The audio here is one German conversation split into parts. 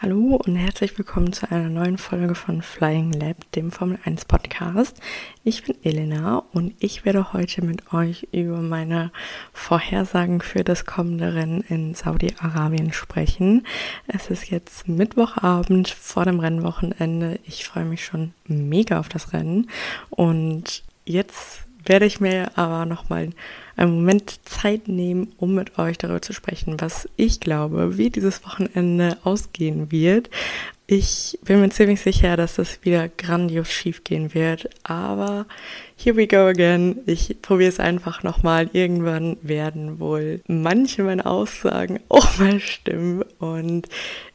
Hallo und herzlich willkommen zu einer neuen Folge von Flying Lab, dem Formel 1 Podcast. Ich bin Elena und ich werde heute mit euch über meine Vorhersagen für das kommende Rennen in Saudi-Arabien sprechen. Es ist jetzt Mittwochabend vor dem Rennwochenende. Ich freue mich schon mega auf das Rennen und jetzt werde ich mir aber nochmal einen Moment Zeit nehmen, um mit euch darüber zu sprechen, was ich glaube, wie dieses Wochenende ausgehen wird. Ich bin mir ziemlich sicher, dass das wieder grandios schief gehen wird, aber here we go again. Ich probiere es einfach nochmal. Irgendwann werden wohl manche meiner Aussagen auch mal stimmen und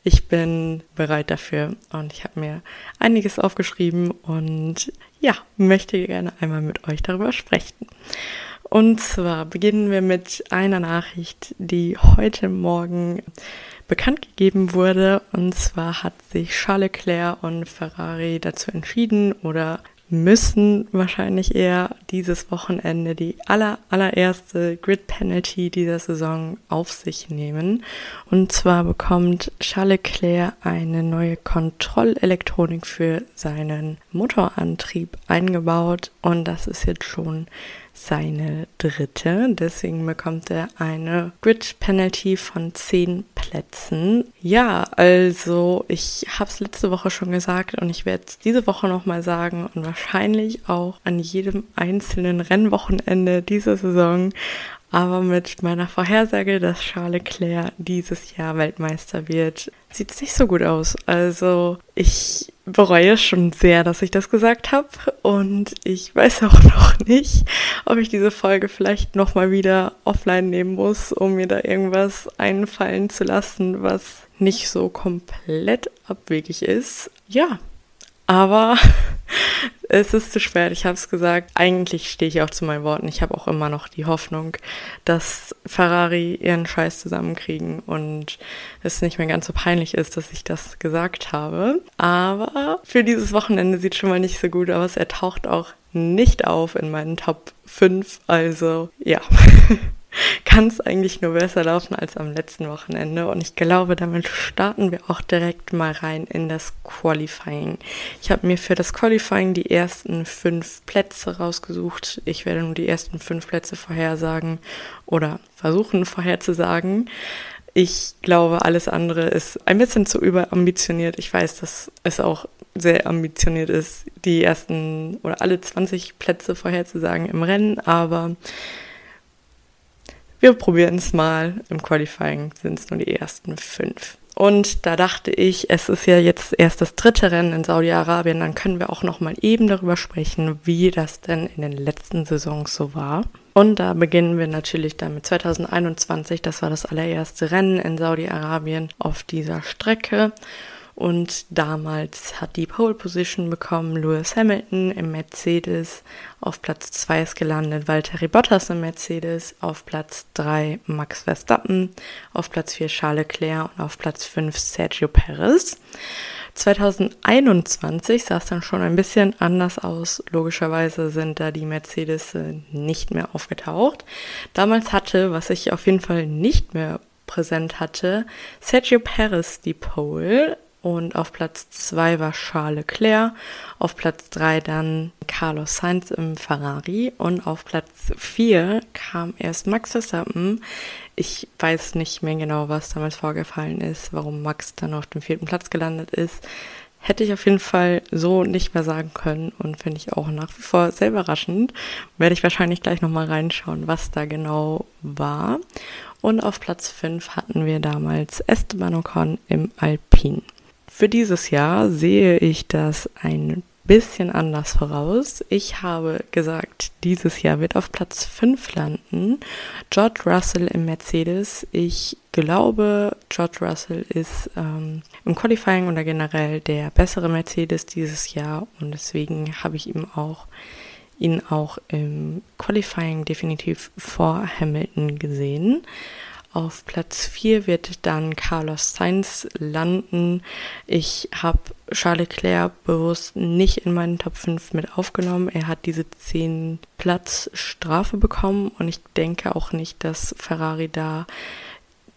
ich bin bereit dafür und ich habe mir einiges aufgeschrieben und ja, möchte gerne einmal mit euch darüber sprechen. Und zwar beginnen wir mit einer Nachricht, die heute Morgen bekannt gegeben wurde. Und zwar hat sich Charles Leclerc und Ferrari dazu entschieden oder müssen wahrscheinlich eher dieses Wochenende die aller, allererste Grid Penalty dieser Saison auf sich nehmen. Und zwar bekommt Charles Leclerc eine neue Kontrollelektronik für seinen Motorantrieb eingebaut und das ist jetzt schon seine dritte. Deswegen bekommt er eine Grid Penalty von 10 Plätzen. Ja, also ich habe es letzte Woche schon gesagt und ich werde es diese Woche nochmal sagen und wahrscheinlich auch an jedem einzelnen Rennwochenende dieser Saison. Aber mit meiner Vorhersage, dass Charles Leclerc dieses Jahr Weltmeister wird, sieht es nicht so gut aus. Also ich bereue schon sehr, dass ich das gesagt habe und ich weiß auch noch nicht, ob ich diese Folge vielleicht noch mal wieder offline nehmen muss, um mir da irgendwas einfallen zu lassen, was nicht so komplett abwegig ist. Ja, aber es ist zu spät, ich habe es gesagt. Eigentlich stehe ich auch zu meinen Worten. Ich habe auch immer noch die Hoffnung, dass Ferrari ihren Scheiß zusammenkriegen und es nicht mehr ganz so peinlich ist, dass ich das gesagt habe. Aber für dieses Wochenende sieht schon mal nicht so gut aus. Er taucht auch nicht auf in meinen Top 5. Also ja. kann es eigentlich nur besser laufen als am letzten Wochenende. Und ich glaube, damit starten wir auch direkt mal rein in das Qualifying. Ich habe mir für das Qualifying die ersten fünf Plätze rausgesucht. Ich werde nur die ersten fünf Plätze vorhersagen oder versuchen vorherzusagen. Ich glaube, alles andere ist ein bisschen zu überambitioniert. Ich weiß, dass es auch sehr ambitioniert ist, die ersten oder alle 20 Plätze vorherzusagen im Rennen, aber wir probieren es mal. Im Qualifying sind es nur die ersten fünf. Und da dachte ich, es ist ja jetzt erst das dritte Rennen in Saudi-Arabien, dann können wir auch noch mal eben darüber sprechen, wie das denn in den letzten Saisons so war. Und da beginnen wir natürlich dann mit 2021. Das war das allererste Rennen in Saudi-Arabien auf dieser Strecke. Und damals hat die Pole Position bekommen Lewis Hamilton im Mercedes. Auf Platz 2 ist gelandet Valtteri Bottas im Mercedes. Auf Platz 3 Max Verstappen. Auf Platz 4 Charles Leclerc und auf Platz 5 Sergio Perez. 2021 sah es dann schon ein bisschen anders aus. Logischerweise sind da die Mercedes nicht mehr aufgetaucht. Damals hatte, was ich auf jeden Fall nicht mehr präsent hatte, Sergio Perez die Pole und auf Platz 2 war Charles Leclerc, auf Platz 3 dann Carlos Sainz im Ferrari und auf Platz 4 kam erst Max Verstappen. Ich weiß nicht mehr genau, was damals vorgefallen ist, warum Max dann auf dem vierten Platz gelandet ist. Hätte ich auf jeden Fall so nicht mehr sagen können und finde ich auch nach wie vor sehr überraschend. Werde ich wahrscheinlich gleich nochmal reinschauen, was da genau war. Und auf Platz 5 hatten wir damals Esteban Ocon im Alpin. Für dieses Jahr sehe ich das ein bisschen anders voraus. Ich habe gesagt, dieses Jahr wird auf Platz 5 landen. George Russell im Mercedes. Ich glaube, George Russell ist ähm, im Qualifying oder generell der bessere Mercedes dieses Jahr und deswegen habe ich ihm auch ihn auch im Qualifying definitiv vor Hamilton gesehen. Auf Platz 4 wird dann Carlos Sainz landen. Ich habe Charles Leclerc bewusst nicht in meinen Top 5 mit aufgenommen. Er hat diese 10 Platz Strafe bekommen und ich denke auch nicht, dass Ferrari da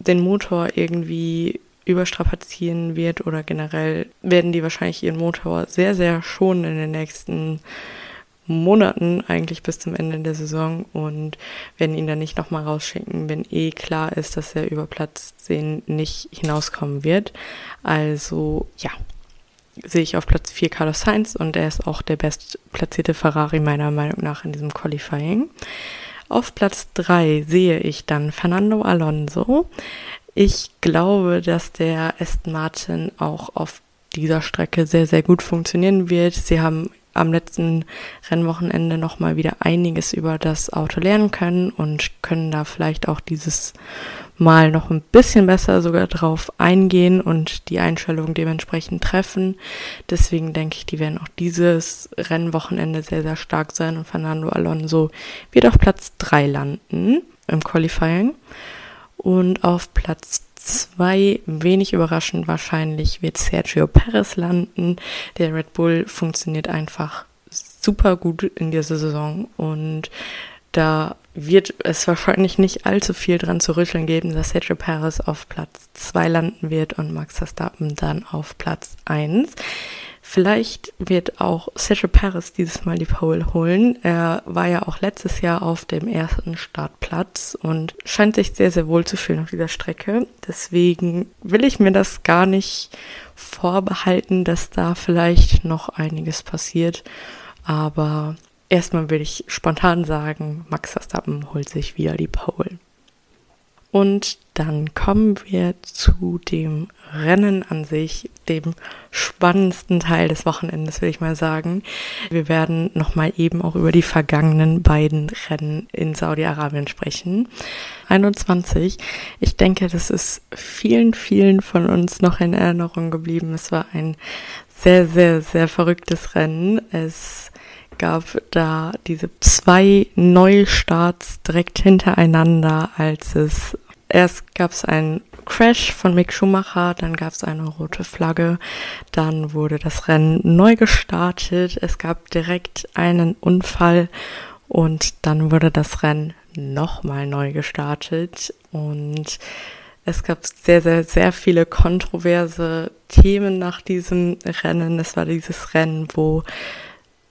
den Motor irgendwie überstrapazieren wird oder generell werden die wahrscheinlich ihren Motor sehr, sehr schonen in den nächsten Monaten, eigentlich bis zum Ende der Saison und werden ihn dann nicht nochmal rausschicken, wenn eh klar ist, dass er über Platz 10 nicht hinauskommen wird. Also ja, sehe ich auf Platz 4 Carlos Sainz und er ist auch der bestplatzierte Ferrari meiner Meinung nach in diesem Qualifying. Auf Platz 3 sehe ich dann Fernando Alonso. Ich glaube, dass der Aston Martin auch auf dieser Strecke sehr, sehr gut funktionieren wird. Sie haben am letzten Rennwochenende nochmal wieder einiges über das Auto lernen können und können da vielleicht auch dieses Mal noch ein bisschen besser sogar drauf eingehen und die Einstellung dementsprechend treffen. Deswegen denke ich, die werden auch dieses Rennwochenende sehr, sehr stark sein und Fernando Alonso wird auf Platz 3 landen im Qualifying. Und auf Platz zwei, wenig überraschend wahrscheinlich, wird Sergio Perez landen. Der Red Bull funktioniert einfach super gut in dieser Saison und da wird es wahrscheinlich nicht allzu viel dran zu rütteln geben, dass Sergio Perez auf Platz 2 landen wird und Max Verstappen dann auf Platz 1. Vielleicht wird auch Sergio Perez dieses Mal die Pole holen. Er war ja auch letztes Jahr auf dem ersten Startplatz und scheint sich sehr, sehr wohl zu fühlen auf dieser Strecke. Deswegen will ich mir das gar nicht vorbehalten, dass da vielleicht noch einiges passiert. Aber erstmal will ich spontan sagen, Max Verstappen holt sich wieder die Pole. Und dann kommen wir zu dem Rennen an sich, dem spannendsten Teil des Wochenendes, will ich mal sagen. Wir werden nochmal eben auch über die vergangenen beiden Rennen in Saudi-Arabien sprechen. 21. Ich denke, das ist vielen, vielen von uns noch in Erinnerung geblieben. Es war ein sehr, sehr, sehr verrücktes Rennen. Es gab da diese zwei Neustarts direkt hintereinander, als es erst gab es einen Crash von Mick Schumacher, dann gab es eine rote Flagge, dann wurde das Rennen neu gestartet, es gab direkt einen Unfall und dann wurde das Rennen nochmal neu gestartet und es gab sehr, sehr, sehr viele kontroverse Themen nach diesem Rennen. Es war dieses Rennen, wo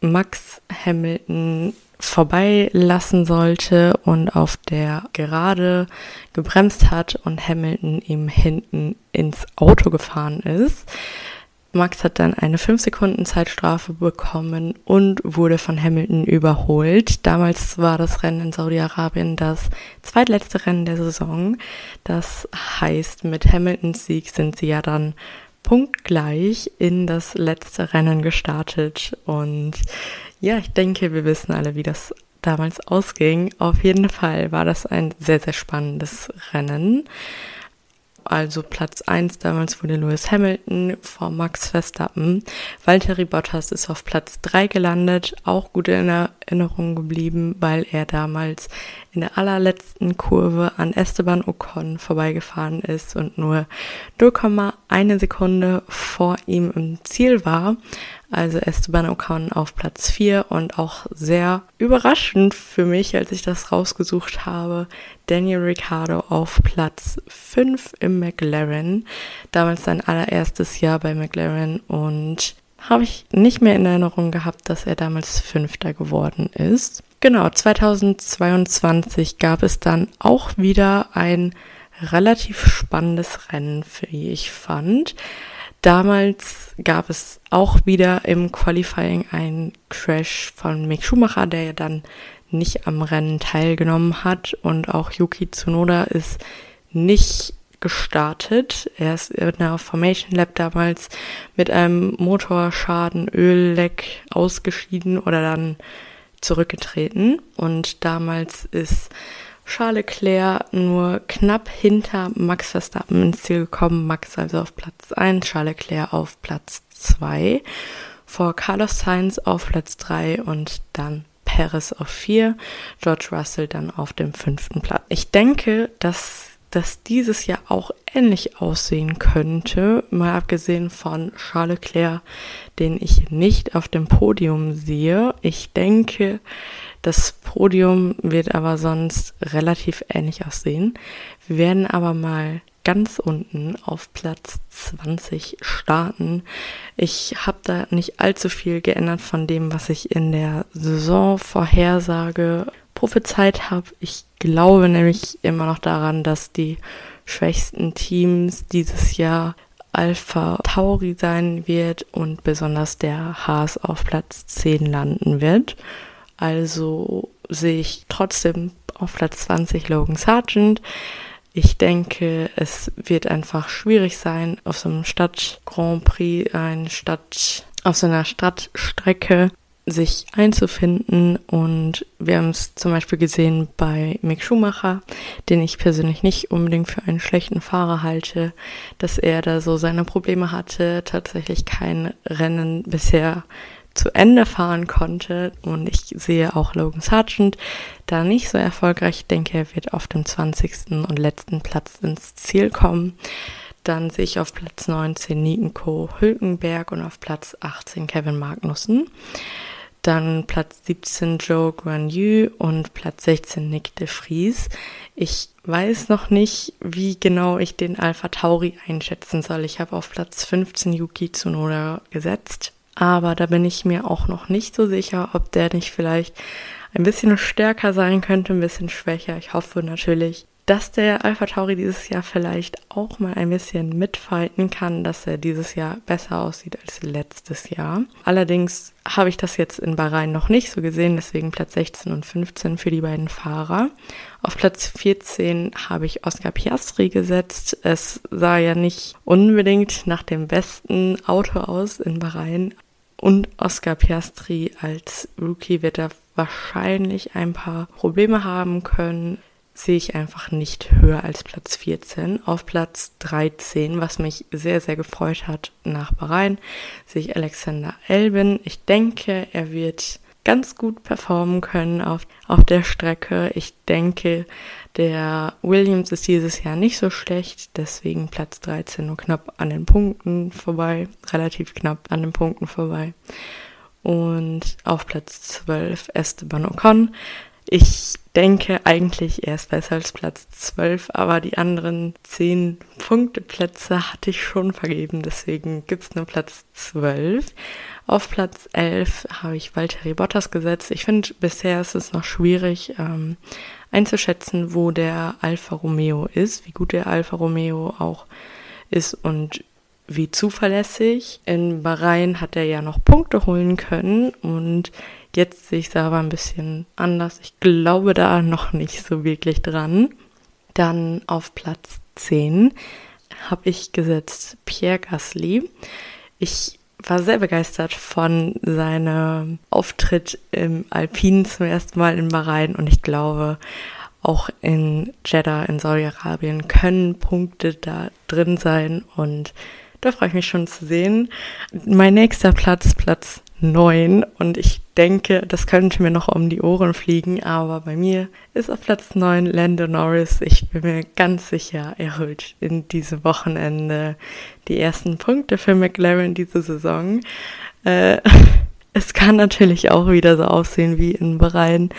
Max Hamilton vorbeilassen sollte und auf der Gerade gebremst hat und Hamilton ihm hinten ins Auto gefahren ist. Max hat dann eine 5 Sekunden Zeitstrafe bekommen und wurde von Hamilton überholt. Damals war das Rennen in Saudi-Arabien das zweitletzte Rennen der Saison. Das heißt, mit Hamiltons Sieg sind sie ja dann punktgleich in das letzte Rennen gestartet und ja, ich denke, wir wissen alle, wie das damals ausging. Auf jeden Fall war das ein sehr, sehr spannendes Rennen. Also Platz 1 damals wurde Lewis Hamilton vor Max Verstappen. Valtteri Bottas ist auf Platz 3 gelandet, auch gut in Erinnerung geblieben, weil er damals in der allerletzten Kurve an Esteban Ocon vorbeigefahren ist und nur 0,1 Sekunde vor ihm im Ziel war. Also Esteban Ocon auf Platz 4 und auch sehr überraschend für mich, als ich das rausgesucht habe, Daniel Ricciardo auf Platz 5 im McLaren. Damals sein allererstes Jahr bei McLaren und habe ich nicht mehr in Erinnerung gehabt, dass er damals Fünfter geworden ist. Genau, 2022 gab es dann auch wieder ein relativ spannendes Rennen, wie ich fand. Damals gab es auch wieder im Qualifying einen Crash von Mick Schumacher, der ja dann nicht am Rennen teilgenommen hat und auch Yuki Tsunoda ist nicht gestartet. Er ist in der Formation Lab damals mit einem Motorschaden, Ölleck ausgeschieden oder dann zurückgetreten und damals ist Charles Leclerc nur knapp hinter Max Verstappen ins Ziel gekommen. Max also auf Platz 1, Charles Leclerc auf Platz 2, vor Carlos Sainz auf Platz 3 und dann Perez auf 4, George Russell dann auf dem fünften Platz. Ich denke, dass das dieses Jahr auch ähnlich aussehen könnte, mal abgesehen von Charles Leclerc, den ich nicht auf dem Podium sehe. Ich denke, das Podium wird aber sonst relativ ähnlich aussehen. Wir werden aber mal ganz unten auf Platz 20 starten. Ich habe da nicht allzu viel geändert von dem, was ich in der Saisonvorhersage prophezeit habe. Ich glaube nämlich immer noch daran, dass die schwächsten Teams dieses Jahr Alpha Tauri sein wird und besonders der Haas auf Platz 10 landen wird. Also sehe ich trotzdem auf Platz 20 Logan Sargent. Ich denke, es wird einfach schwierig sein, auf so einem Stadt Grand Prix, eine Stadt, auf so einer Stadtstrecke sich einzufinden. Und wir haben es zum Beispiel gesehen bei Mick Schumacher, den ich persönlich nicht unbedingt für einen schlechten Fahrer halte, dass er da so seine Probleme hatte, tatsächlich kein Rennen bisher zu Ende fahren konnte. Und ich sehe auch Logan Sargent da nicht so erfolgreich. Ich denke, er wird auf dem 20. und letzten Platz ins Ziel kommen. Dann sehe ich auf Platz 19 Nico Hülkenberg und auf Platz 18 Kevin Magnussen. Dann Platz 17 Joe Guan und Platz 16 Nick de Vries. Ich weiß noch nicht, wie genau ich den Alpha Tauri einschätzen soll. Ich habe auf Platz 15 Yuki Tsunoda gesetzt, aber da bin ich mir auch noch nicht so sicher, ob der nicht vielleicht ein bisschen stärker sein könnte, ein bisschen schwächer. Ich hoffe natürlich, dass der Alpha Tauri dieses Jahr vielleicht auch mal ein bisschen mitfighten kann, dass er dieses Jahr besser aussieht als letztes Jahr. Allerdings habe ich das jetzt in Bahrain noch nicht so gesehen, deswegen Platz 16 und 15 für die beiden Fahrer. Auf Platz 14 habe ich Oscar Piastri gesetzt. Es sah ja nicht unbedingt nach dem besten Auto aus in Bahrain. Und Oscar Piastri als Rookie wird er wahrscheinlich ein paar Probleme haben können sehe ich einfach nicht höher als Platz 14. Auf Platz 13, was mich sehr, sehr gefreut hat nach Bahrain, sehe ich Alexander Elbin. Ich denke, er wird ganz gut performen können auf, auf der Strecke. Ich denke, der Williams ist dieses Jahr nicht so schlecht, deswegen Platz 13 nur knapp an den Punkten vorbei, relativ knapp an den Punkten vorbei. Und auf Platz 12 Esteban Ocon. Ich denke eigentlich, er ist besser als Platz 12, aber die anderen 10 Punkteplätze hatte ich schon vergeben, deswegen gibt's nur Platz 12. Auf Platz 11 habe ich Valtteri Bottas gesetzt. Ich finde, bisher ist es noch schwierig ähm, einzuschätzen, wo der Alfa Romeo ist, wie gut der Alfa Romeo auch ist und wie zuverlässig. In Bahrain hat er ja noch Punkte holen können und Jetzt sehe ich es aber ein bisschen anders. Ich glaube da noch nicht so wirklich dran. Dann auf Platz 10 habe ich gesetzt Pierre Gasly. Ich war sehr begeistert von seinem Auftritt im Alpinen zum ersten Mal in Bahrain und ich glaube, auch in Jeddah in Saudi-Arabien können Punkte da drin sein und da freue ich mich schon zu sehen. Mein nächster Platz, Platz 9 und ich denke, das könnte mir noch um die Ohren fliegen, aber bei mir ist auf Platz 9 Lando Norris. Ich bin mir ganz sicher, er holt in diesem Wochenende die ersten Punkte für McLaren diese Saison. Äh, es kann natürlich auch wieder so aussehen wie in Bahrain,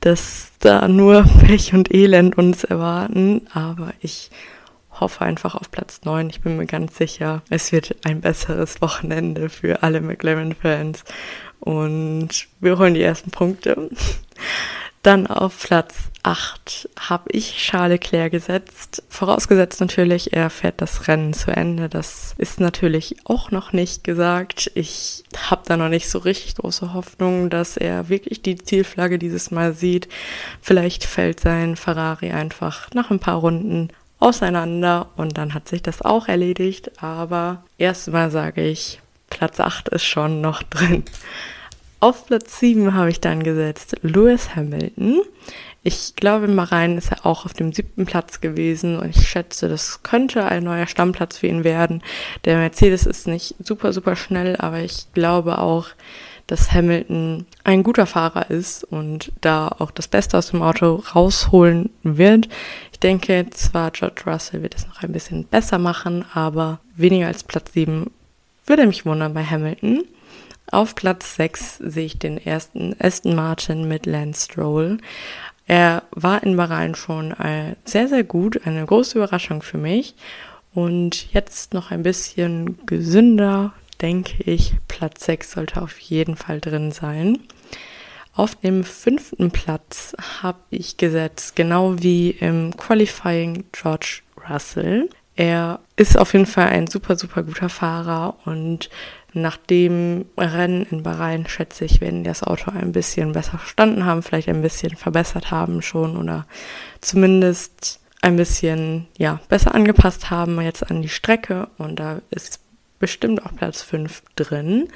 dass da nur Pech und Elend uns erwarten, aber ich hoffe einfach auf Platz 9. Ich bin mir ganz sicher, es wird ein besseres Wochenende für alle McLaren-Fans. Und wir holen die ersten Punkte. Dann auf Platz 8 habe ich Charles Leclerc gesetzt. Vorausgesetzt natürlich, er fährt das Rennen zu Ende. Das ist natürlich auch noch nicht gesagt. Ich habe da noch nicht so richtig große Hoffnung, dass er wirklich die Zielflagge dieses Mal sieht. Vielleicht fällt sein Ferrari einfach nach ein paar Runden auseinander und dann hat sich das auch erledigt. Aber erstmal sage ich, Platz 8 ist schon noch drin. Auf Platz 7 habe ich dann gesetzt Lewis Hamilton. Ich glaube, in Bahrain ist er auch auf dem siebten Platz gewesen und ich schätze, das könnte ein neuer Stammplatz für ihn werden. Der Mercedes ist nicht super, super schnell, aber ich glaube auch, dass Hamilton ein guter Fahrer ist und da auch das Beste aus dem Auto rausholen wird. Ich denke zwar, George Russell wird es noch ein bisschen besser machen, aber weniger als Platz 7 würde mich wundern bei Hamilton. Auf Platz 6 sehe ich den ersten Aston Martin mit Lance Stroll. Er war in Bahrain schon sehr, sehr gut, eine große Überraschung für mich. Und jetzt noch ein bisschen gesünder, denke ich. Platz 6 sollte auf jeden Fall drin sein. Auf dem fünften Platz habe ich gesetzt, genau wie im Qualifying George Russell. Er ist auf jeden Fall ein super, super guter Fahrer und nach dem Rennen in Bahrain schätze ich, werden die das Auto ein bisschen besser verstanden haben, vielleicht ein bisschen verbessert haben schon oder zumindest ein bisschen ja, besser angepasst haben jetzt an die Strecke und da ist bestimmt auch Platz 5 drin.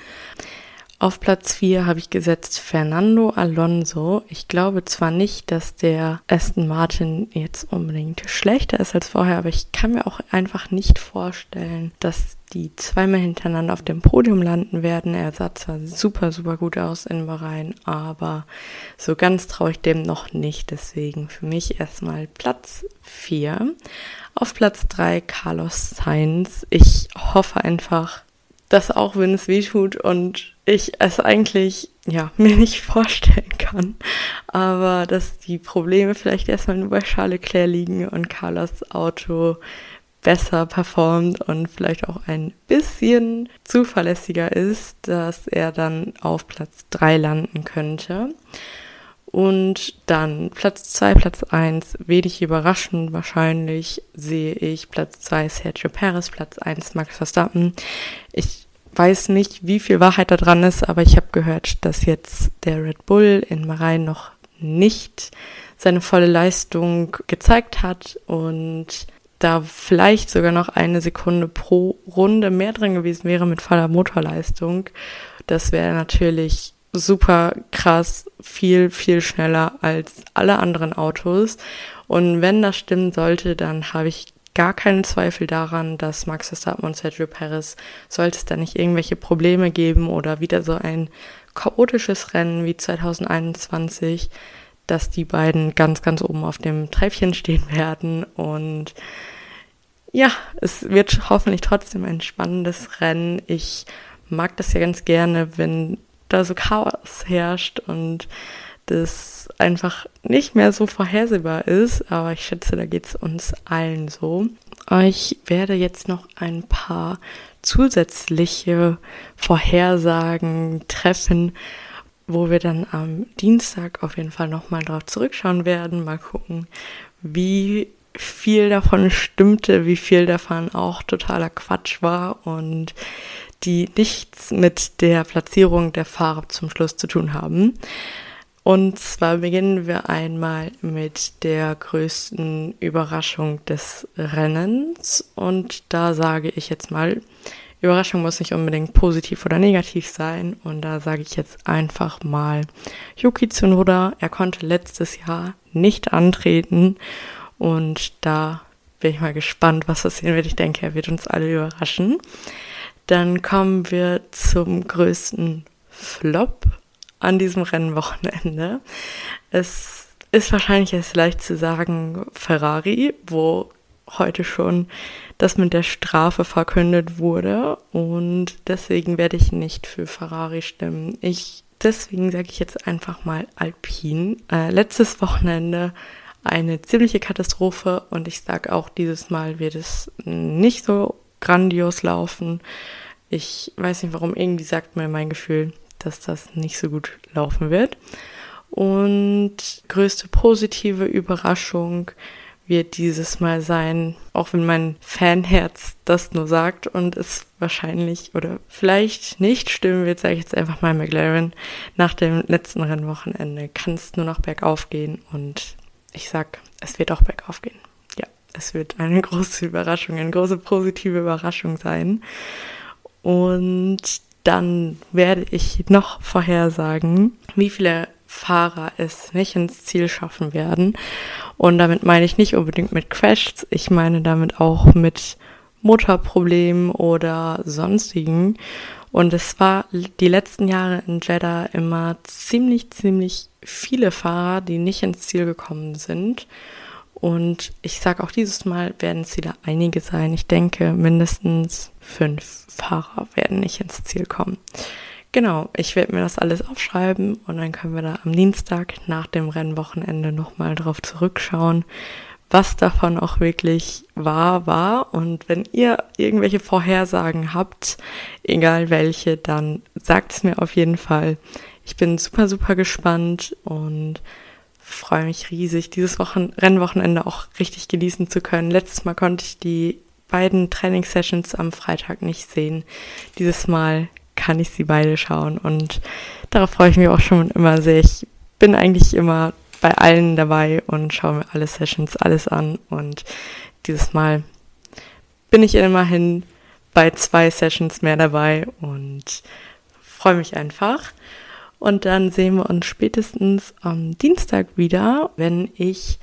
Auf Platz 4 habe ich gesetzt Fernando Alonso. Ich glaube zwar nicht, dass der Aston Martin jetzt unbedingt schlechter ist als vorher, aber ich kann mir auch einfach nicht vorstellen, dass die zweimal hintereinander auf dem Podium landen werden. Er sah zwar super, super gut aus in Bahrain, aber so ganz traue ich dem noch nicht. Deswegen für mich erstmal Platz 4. Auf Platz 3 Carlos Sainz. Ich hoffe einfach, dass auch wenn es weh tut und ich es eigentlich ja mir nicht vorstellen kann, aber dass die Probleme vielleicht erstmal nur bei Charles Leclerc liegen und Carlos Auto besser performt und vielleicht auch ein bisschen zuverlässiger ist, dass er dann auf Platz 3 landen könnte. Und dann Platz 2, Platz 1, wenig überraschend wahrscheinlich sehe ich Platz 2 Sergio Perez, Platz 1 Max Verstappen. Ich weiß nicht, wie viel Wahrheit da dran ist, aber ich habe gehört, dass jetzt der Red Bull in Marein noch nicht seine volle Leistung gezeigt hat und da vielleicht sogar noch eine Sekunde pro Runde mehr drin gewesen wäre mit voller Motorleistung. Das wäre natürlich super krass, viel, viel schneller als alle anderen Autos. Und wenn das stimmen sollte, dann habe ich gar keinen Zweifel daran, dass Max Verstappen und Sergio Perez, sollte es da nicht irgendwelche Probleme geben oder wieder so ein chaotisches Rennen wie 2021, dass die beiden ganz, ganz oben auf dem Treppchen stehen werden. Und ja, es wird hoffentlich trotzdem ein spannendes Rennen. Ich mag das ja ganz gerne, wenn da so Chaos herrscht und das einfach nicht mehr so vorhersehbar ist, aber ich schätze, da geht es uns allen so. Ich werde jetzt noch ein paar zusätzliche Vorhersagen treffen, wo wir dann am Dienstag auf jeden Fall nochmal drauf zurückschauen werden, mal gucken, wie viel davon stimmte, wie viel davon auch totaler Quatsch war und die nichts mit der Platzierung der Fahrer zum Schluss zu tun haben. Und zwar beginnen wir einmal mit der größten Überraschung des Rennens. Und da sage ich jetzt mal, Überraschung muss nicht unbedingt positiv oder negativ sein. Und da sage ich jetzt einfach mal Yuki Tsunoda. Er konnte letztes Jahr nicht antreten. Und da bin ich mal gespannt, was passieren wird. Ich denke, er wird uns alle überraschen. Dann kommen wir zum größten Flop an diesem Rennwochenende. Es ist wahrscheinlich jetzt leicht zu sagen Ferrari, wo heute schon das mit der Strafe verkündet wurde und deswegen werde ich nicht für Ferrari stimmen. Ich deswegen sage ich jetzt einfach mal Alpine. Äh, letztes Wochenende eine ziemliche Katastrophe und ich sage auch dieses Mal wird es nicht so grandios laufen. Ich weiß nicht warum, irgendwie sagt mir mein Gefühl, dass das nicht so gut laufen wird. Und größte positive Überraschung wird dieses Mal sein, auch wenn mein Fanherz das nur sagt und es wahrscheinlich oder vielleicht nicht stimmen wird, sage ich jetzt einfach mal McLaren. Nach dem letzten Rennwochenende kann es nur noch bergauf gehen und ich sag, es wird auch bergauf gehen. Ja, es wird eine große Überraschung, eine große positive Überraschung sein. Und dann werde ich noch vorhersagen, wie viele Fahrer es nicht ins Ziel schaffen werden. Und damit meine ich nicht unbedingt mit Crashs, ich meine damit auch mit Motorproblemen oder sonstigen. Und es war die letzten Jahre in Jeddah immer ziemlich, ziemlich viele Fahrer, die nicht ins Ziel gekommen sind. Und ich sage auch dieses Mal werden es wieder einige sein. Ich denke, mindestens fünf Fahrer werden nicht ins Ziel kommen. Genau, ich werde mir das alles aufschreiben und dann können wir da am Dienstag nach dem Rennwochenende nochmal drauf zurückschauen, was davon auch wirklich wahr war. Und wenn ihr irgendwelche Vorhersagen habt, egal welche, dann sagt es mir auf jeden Fall. Ich bin super, super gespannt und freue mich riesig, dieses Wochen Rennwochenende auch richtig genießen zu können. Letztes Mal konnte ich die beiden Trainingssessions am Freitag nicht sehen. Dieses Mal kann ich sie beide schauen und darauf freue ich mich auch schon immer sehr. Ich bin eigentlich immer bei allen dabei und schaue mir alle Sessions, alles an und dieses Mal bin ich immerhin bei zwei Sessions mehr dabei und freue mich einfach. Und dann sehen wir uns spätestens am Dienstag wieder, wenn ich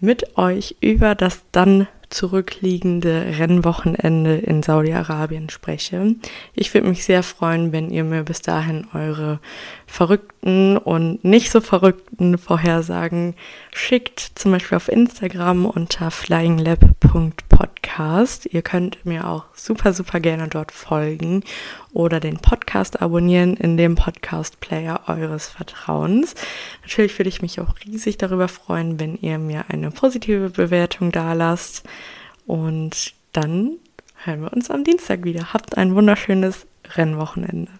mit euch über das dann zurückliegende Rennwochenende in Saudi-Arabien spreche. Ich würde mich sehr freuen, wenn ihr mir bis dahin eure verrückten und nicht so verrückten Vorhersagen schickt, zum Beispiel auf Instagram unter flyinglab.podcast. Ihr könnt mir auch super, super gerne dort folgen oder den Podcast abonnieren in dem Podcast-Player eures Vertrauens. Natürlich würde ich mich auch riesig darüber freuen, wenn ihr mir eine positive Bewertung da lasst. Und dann hören wir uns am Dienstag wieder. Habt ein wunderschönes Rennwochenende.